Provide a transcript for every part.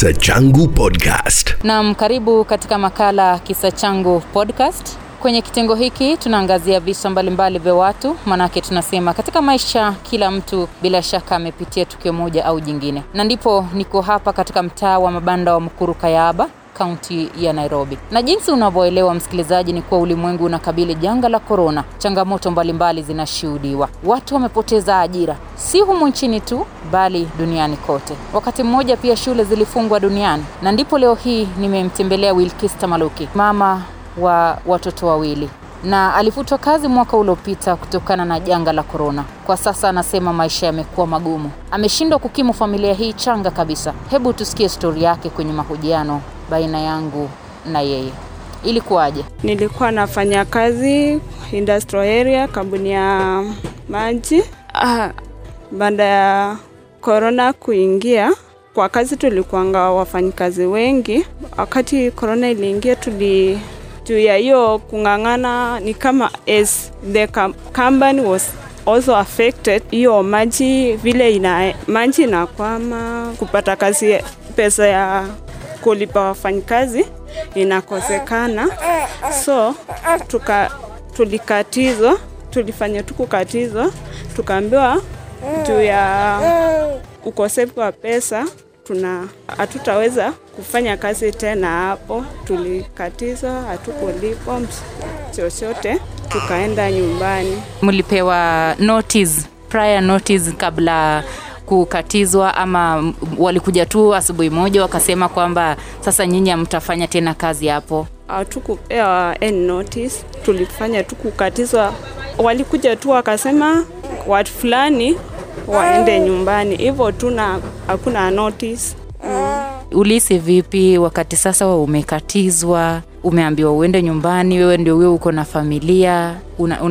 Kisa Changu Podcast. Naam, karibu katika makala Kisa Changu Podcast. Kwenye kitengo hiki tunaangazia visa mbalimbali vya watu, manake tunasema katika maisha kila mtu bila shaka amepitia tukio moja au jingine, na ndipo niko hapa katika mtaa wa mabanda wa Mukuru Kayaba kaunti ya Nairobi. Na jinsi unavyoelewa msikilizaji, ni kuwa ulimwengu unakabili janga la korona. Changamoto mbalimbali zinashuhudiwa, watu wamepoteza ajira, si humu nchini tu, bali duniani kote. Wakati mmoja pia shule zilifungwa duniani, na ndipo leo hii nimemtembelea Wilkista Maluki, mama wa watoto wawili na alifutwa kazi mwaka uliopita kutokana na janga la korona. Kwa sasa anasema maisha yamekuwa magumu, ameshindwa kukimu familia hii changa kabisa. Hebu tusikie stori yake kwenye mahojiano baina yangu na yeye. Ilikuwaje? Nilikuwa nafanya kazi industrial area, kampuni ya maji. Ah, baada ya korona kuingia kwa kazi, tulikuanga wafanyikazi wengi. Wakati korona iliingia, tuli juu ya hiyo kung'ang'ana, ni kama as the company was also affected, hiyo maji vile ina maji inakwama, kupata kazi, pesa ya kulipa wafanyikazi inakosekana, so tuka tulikatizwa, tulifanya tu kukatizwa, tukaambiwa juu ya ukosefu wa pesa tuna hatutaweza kufanya kazi tena hapo. Tulikatizwa, hatukulipwa chochote, tukaenda nyumbani. Mlipewa notice, prior notice kabla kukatizwa ama walikuja tu asubuhi moja wakasema kwamba sasa nyinyi hamtafanya tena kazi hapo? Hatukupewa any notice, tulifanya tu kukatizwa. Walikuja tu wakasema watu fulani waende nyumbani, hivyo tu, na hakuna notice. Ulihisi vipi wakati sasa umekatizwa, umeambiwa uende nyumbani, wewe ndio huyo, uko na familia, una,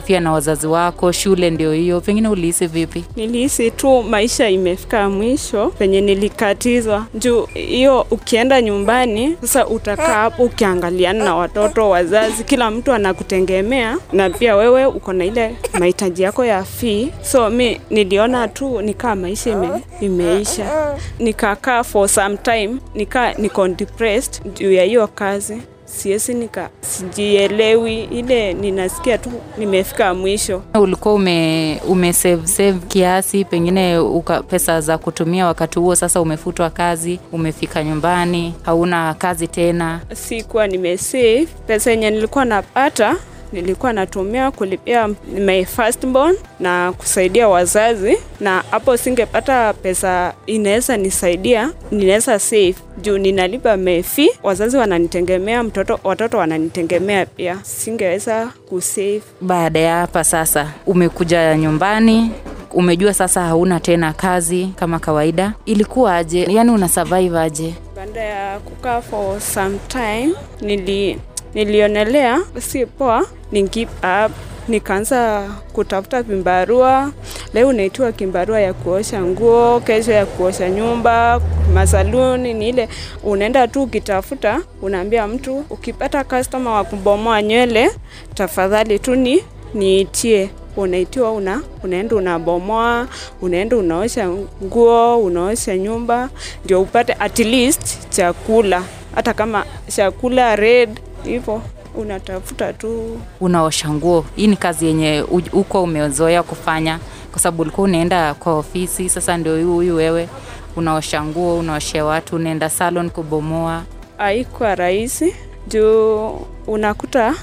pia na wazazi wako, shule ndio hiyo, pengine ulihisi vipi? Nilihisi tu maisha imefika mwisho penye nilikatizwa. Juu hiyo ukienda nyumbani sasa utakaa hapo ukiangaliana na watoto, wazazi, kila mtu anakutegemea na pia wewe uko na ile mahitaji yako ya fee. So mi niliona tu nikaa maisha ime, imeisha, nikakaa for some time, nikaa niko depressed juu ya hiyo kazi siesi nika sijielewi, ile ninasikia tu nimefika mwisho. Ulikuwa ume, ume save, save kiasi pengine uka, pesa za kutumia wakati huo, sasa umefutwa kazi, umefika nyumbani, hauna kazi tena. Sikuwa nimesave pesa yenye nilikuwa napata nilikuwa natumia kulipia my firstborn na kusaidia wazazi, na hapo singepata pesa inaweza nisaidia, ninaweza save juu ninalipa mefi, wazazi wananitegemea, mtoto watoto wananitegemea pia, singeweza kusave. Baada ya hapa sasa, umekuja nyumbani umejua sasa hauna tena kazi kama kawaida, ilikuwa aje? Yani una survive aje? Baada ya kukaa for some time nili nilionelea si poa, ni give up. Nikaanza kutafuta vimbarua. Leo unaitiwa kimbarua ya kuosha nguo, kesho ya kuosha nyumba, masaluni. Ni ile unaenda tu ukitafuta, unaambia mtu ukipata customer wa kubomoa nywele, tafadhali tu ni niitie unaitiwa una, unaenda unabomoa, unaenda unaosha nguo, unaosha nyumba, ndio upate at least chakula, hata kama chakula red hivyo unatafuta tu. Unaosha nguo, hii ni kazi yenye huko umezoea kufanya, kwa sababu ulikuwa unaenda kwa ofisi. Sasa ndio huyu huyu wewe unaosha nguo, unaoshea watu, unaenda salon kubomoa. Haikuwa rahisi juu unakuta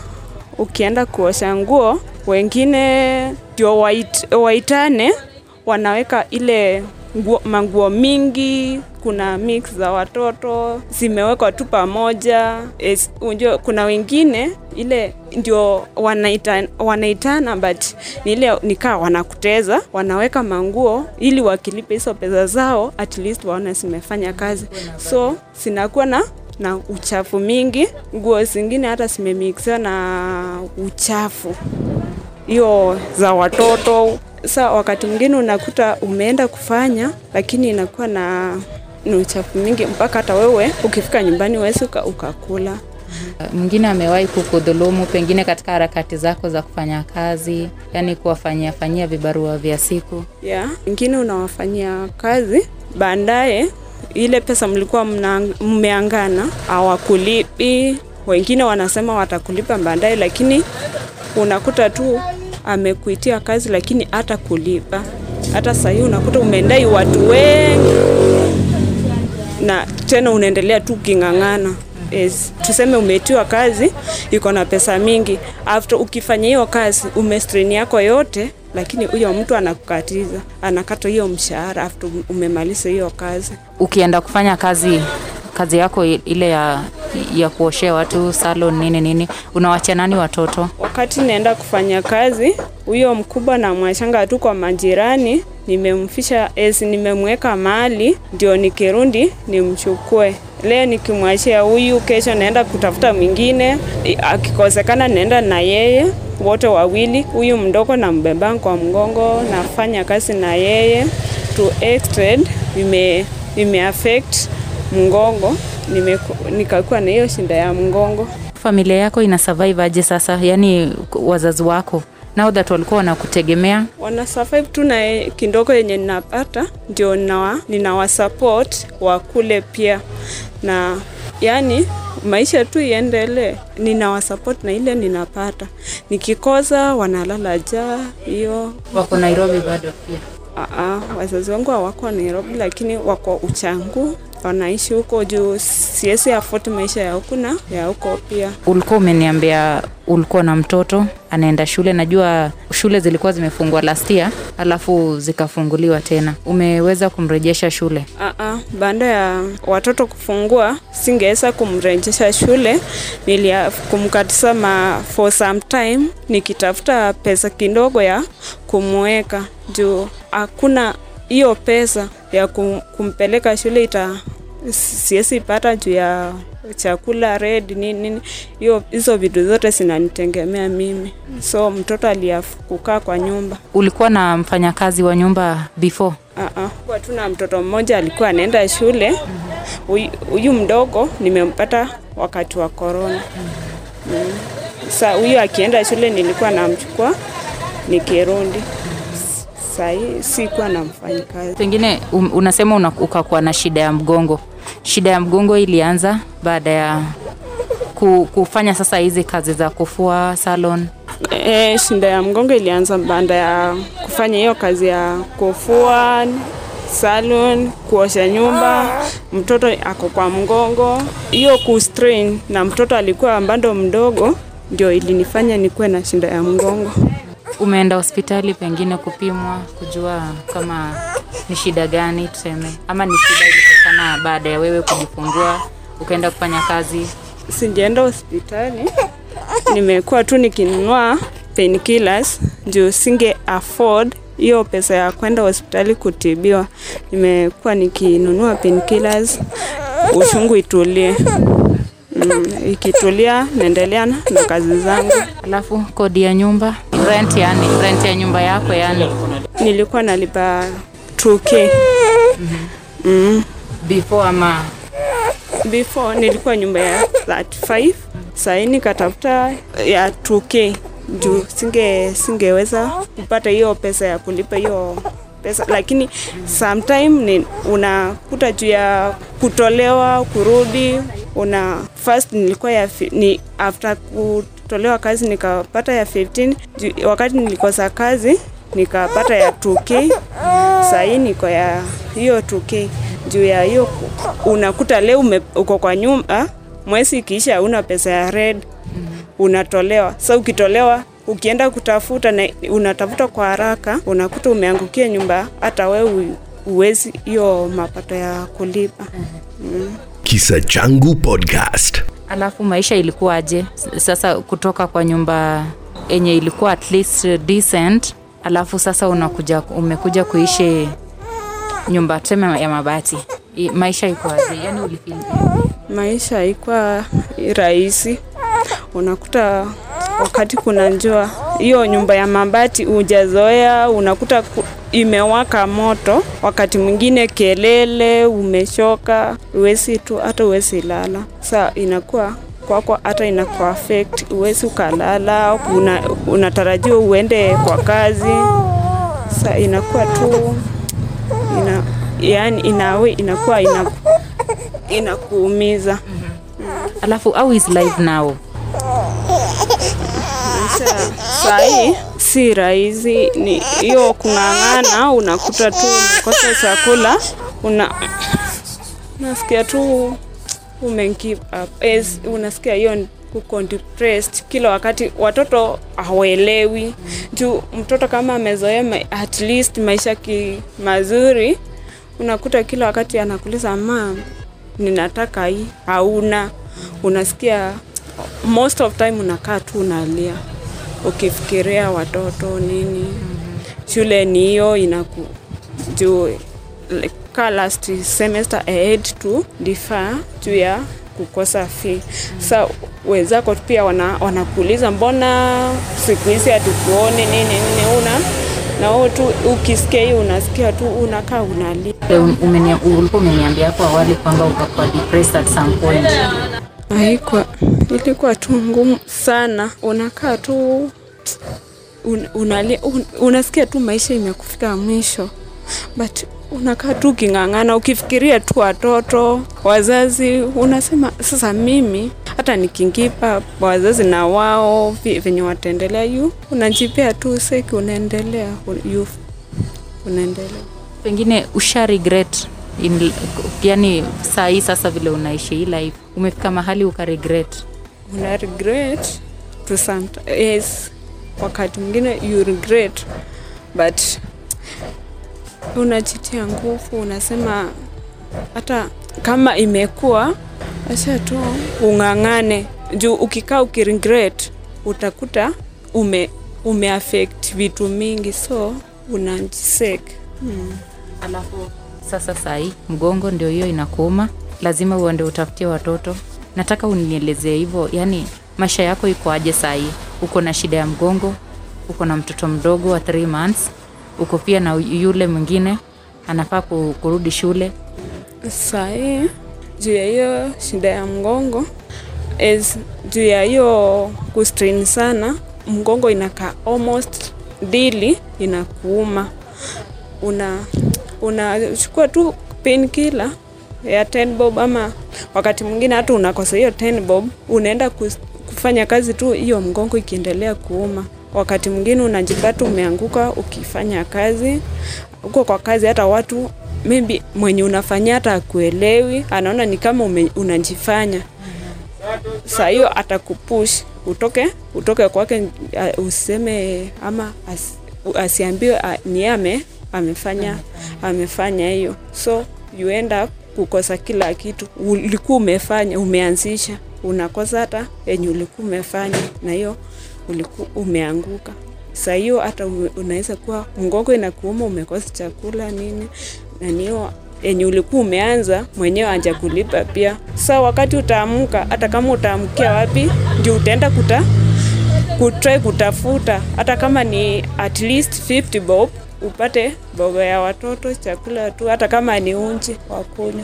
ukienda kuosha nguo, wengine ndio wait, waitane wanaweka ile nguo, manguo mingi kuna mix za watoto zimewekwa tu pamoja. Unajua, kuna wengine ile ndio wanaitana, wanaitana but ni nikaa wanakuteza, wanaweka manguo ili wakilipa hizo pesa zao at least waone zimefanya kazi, so sinakuwa na na uchafu mingi. Nguo zingine hata zimemixiwa na uchafu hiyo za watoto. Sa wakati mwingine unakuta umeenda kufanya, lakini inakuwa na ni uchafu mingi, mpaka hata wewe ukifika nyumbani uwezi ukakula. Mwingine amewahi kukudhulumu pengine katika harakati zako za kufanya kazi, yani kuwafanyia fanyia vibarua vya siku. Yeah, wengine unawafanyia kazi, baadaye ile pesa mlikuwa mmeangana hawakulipi. Wengine wanasema watakulipa baadaye, lakini unakuta tu amekuitia kazi, lakini hata kulipa. Hata sahii unakuta umendai watu wengi na tena unaendelea tu uking'ang'ana. Yes. Tuseme umetiwa kazi iko na pesa mingi, after ukifanya hiyo kazi umestrain yako yote, lakini huyo mtu anakukatiza, anakata hiyo mshahara after umemaliza hiyo kazi. Ukienda kufanya kazi kazi yako ile ya, ya kuoshea watu salon nini nini, unawachia nani watoto? Wakati naenda kufanya kazi, huyo mkubwa na mwashanga tu kwa majirani, nimemfisha es, nimemweka mahali ndio nikirundi nimchukue. Leo nikimwachia huyu, kesho naenda kutafuta mwingine, akikosekana naenda na yeye wote wawili, huyu mdogo na mbeba kwa mgongo, nafanya kazi na yeye to extend ime, ime affect mgongo, nikakuwa na hiyo shinda ya mgongo. Familia yako ina survive aje sasa? Yaani wazazi wako now that walikuwa wanakutegemea wana survive tu na kindogo yenye ninapata ndio ninawa, ninawa support wakule pia na yani maisha tu iendelee, ninawasupport na ile ninapata. Nikikosa wanalala jaa. hiyo. wako Nairobi bado pia. Aa, wazazi wangu hawako Nairobi, lakini wako Uchangu, wanaishi huko juu siwezi afford maisha ya huku na ya huko pia. Ulikuwa umeniambia ulikuwa na mtoto anaenda shule, najua shule zilikuwa zimefungwa last year alafu zikafunguliwa tena. Umeweza kumrejesha shule? Aa, baada ya watoto kufungua singeweza kumrejesha shule, nilikumkatisa ma for some time nikitafuta pesa kidogo ya kumweka juu hakuna hiyo pesa ya kum, kumpeleka shule ita siwezi pata juu ya chakula red nini nini, hiyo hizo vitu zote zinanitegemea mimi, so mtoto aliafu kukaa kwa nyumba. Ulikuwa na mfanyakazi wa nyumba before? Uh-uh. Kwa tuna mtoto mmoja alikuwa anaenda shule. Huyu mdogo nimempata wakati wa korona. Mm. Sa huyu akienda shule nilikuwa namchukua nikirundi. Sahii sikuwa na mfanyikazi. Pengine um, unasema una, ukakuwa na shida ya mgongo. Shida ya mgongo ilianza baada ya kufanya sasa hizi kazi za kufua salon. E, shida ya mgongo ilianza baada ya kufanya hiyo kazi ya kufua salon, kuosha nyumba, mtoto ako kwa mgongo. Hiyo kustrain na mtoto alikuwa bado mdogo, ndio ilinifanya nikuwe na shinda ya mgongo. Umeenda hospitali pengine kupimwa kujua kama ni shida gani tuseme, ama ni shida ilitokana baada ya wewe kujifungua ukaenda kufanya kazi? Sijaenda hospitali, nimekuwa tu nikinunua painkillers juu singe afford hiyo pesa ya kwenda hospitali kutibiwa. Nimekuwa nikinunua painkillers, ushungu itulie. Mm, ikitulia naendelea na na kazi zangu. Alafu kodi ya nyumba, rent, yani rent ya nyumba yako yani Nilikuwa nalipa 2k mm. Before ama? Before nilikuwa nyumba ya 35 sahii nikatafuta ya 2k juu singe singeweza kupata hiyo pesa ya kulipa hiyo pesa, lakini sometime ni unakuta juu ya kutolewa kurudi, una first nilikuwa ya ni after kutolewa kazi nikapata ya 15 juu, wakati nilikosa kazi nikapata ya 2k sahii niko ya hiyo 2k juu ya hiyo unakuta leo ume, uko kwa nyumba mwezi ikiisha hauna pesa ya red unatolewa. Sa ukitolewa ukienda kutafuta na unatafuta kwa haraka unakuta umeangukia nyumba hata we uwezi hiyo mapato ya kulipa. Kisa Changu Podcast. Alafu maisha ilikuwaje sasa kutoka kwa nyumba yenye ilikuwa at least decent, alafu sasa unakuja umekuja kuishi nyumba tuseme ya mabati. I, maisha ikoaje? Yani ulifeel maisha haikuwa rahisi unakuta wakati kuna jua, hiyo nyumba ya mabati hujazoea unakuta ku- imewaka moto wakati mwingine kelele umechoka uwezi tu hata uwezi lala sa inakuwa kwako hata inaku affect uwezi ukalala una, unatarajiwa uende kwa kazi sa inakuwa tu ina, yani inawe inakuwa ina inakuumiza. Alafu how is life now? Sahii si rahisi, ni hiyo kung'ang'ana. Unakuta tu umekosa chakula, una unasikia tu ume give up. As, unasikia hiyo uko depressed kila wakati. Watoto hawaelewi juu mtoto kama amezoea ma- at least maisha ki mazuri, unakuta kila wakati anakuliza mam, ninataka hii, hauna. Unasikia most of time unakaa tu unalia ukifikiria watoto nini, shule ni hiyo inaku juu like, ka last semester ahead to defer juu ya kukosa fee. Sa wenzako pia wana, wanakuuliza mbona siku hizi hatukuone nini nini, una na wewe tu ukisikia hiyo unasikia tu unakaa unalia. Um- umenia- Ulikuwa umeniambia hapo awali kwamba utakuwa depressed at some point. Haikuwa, ilikuwa tu ngumu sana, unakaa tu un, unalia, un, unasikia tu maisha imekufika mwisho, but unakaa tu uking'ang'ana, ukifikiria tu watoto, wazazi, unasema sasa mimi hata nikingipa wazazi na wao venye wataendelea, yu unajipea tu seki, unaendelea un- yu unaendelea. Pengine usha regret in, yani saa hii sasa vile unaishi hii life. Umefika mahali uka regret una regret to some yes, wakati mwingine you regret but unajitia nguvu, unasema hata kama imekuwa acha tu ung'ang'ane, juu ukikaa ukiregret utakuta ume umeaffect vitu mingi, so unajisek hmm. alafu sasa sahii mgongo ndio hiyo inakuuma. Lazima uende utafutie watoto. Nataka unielezee hivyo yani maisha yako iko aje sahii? uko na shida ya mgongo? Uko na mtoto mdogo wa 3 months? Uko pia na yule mwingine? Anafaa kurudi shule? Sahii juu ya hiyo shida ya mgongo is juu ya hiyo kustrain sana, mgongo inakaa almost dili inakuuma, una unachukua tu painkiller ya 10 bob, ama wakati mwingine hata unakosa hiyo 10 bob, unaenda kufanya kazi tu, hiyo mgongo ikiendelea kuuma. Wakati mwingine unajipata umeanguka ukifanya kazi uko kwa kazi, hata watu maybe mwenye unafanyia hata akuelewi, anaona ni kama unajifanya. Saa hiyo atakupush utoke utoke kwake, useme ama as, asiambiwe uh, ni yeye ame amefanya amefanya hiyo, so you end up kukosa kila kitu ulikuwa umefanya umeanzisha, unakosa hata yenye ulikuwa umefanya, na hiyo ulikuwa umeanguka. Saa hiyo hata unaweza kuwa mgongo inakuuma, umekosa chakula nini, na niyo yenye ulikuwa umeanza mwenyewe anja kulipa pia. Sa wakati utaamka, hata kama utaamkia wapi, ndio utaenda kuta kutry kutafuta, hata kama ni at least 50 bob upate boga ya watoto, chakula tu, hata kama ni unji wakula.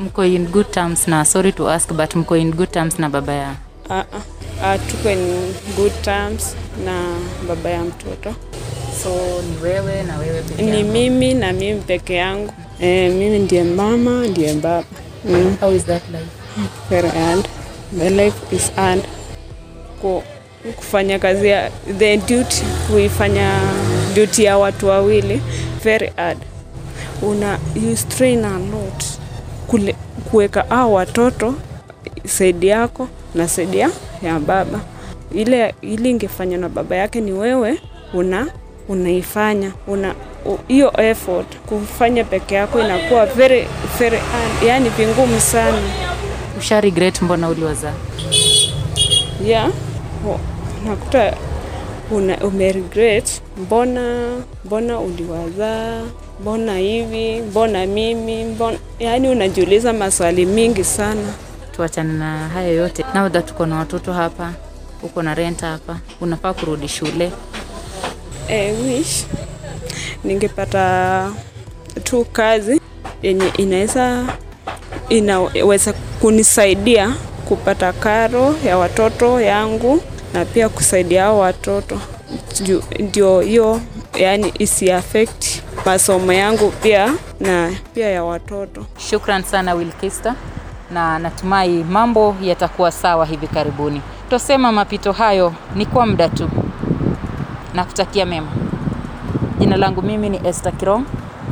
mko in good terms na sorry to ask but mko in good terms na baba ya Uh, uh, tuko in good terms na baba ya mtoto so ni wewe na wewe peke ni mimi na mimi peke yangu. Eh, mimi ndiye mama ndiye baba. Mm, how is that life? very hard. The life is hard. Ko, kufanya kazi ya the duty kuifanya duty ya watu wawili very hard. Una you strain a lot kule kuweka hao watoto saidi yako na saidi ya ya baba. Ile ile ingefanywa na baba yake ni wewe una unaifanya una hiyo effort kufanya peke yako inakuwa very very yani vingumu sana usha regret mbona uliwazaa yeah. Nakuta una umeregret, mbona mbona uliwazaa, mbona hivi, mbona mimi, mbona yani unajiuliza maswali mingi sana. tuachane na haya yote now that tuko na watoto hapa uko na renta hapa unafaa kurudi shule I wish ningepata tu kazi yenye inaweza inaweza kunisaidia kupata karo ya watoto yangu na pia kusaidia hao watoto ndio hiyo yani isi affect masomo yangu pia na pia ya watoto. shukran sana wilkista na natumai mambo yatakuwa sawa hivi karibuni. Tosema mapito hayo ni kwa muda tu, na kutakia mema. Jina langu mimi ni Esther Kirong.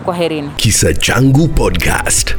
Kwaherini. Kisa Changu Podcast.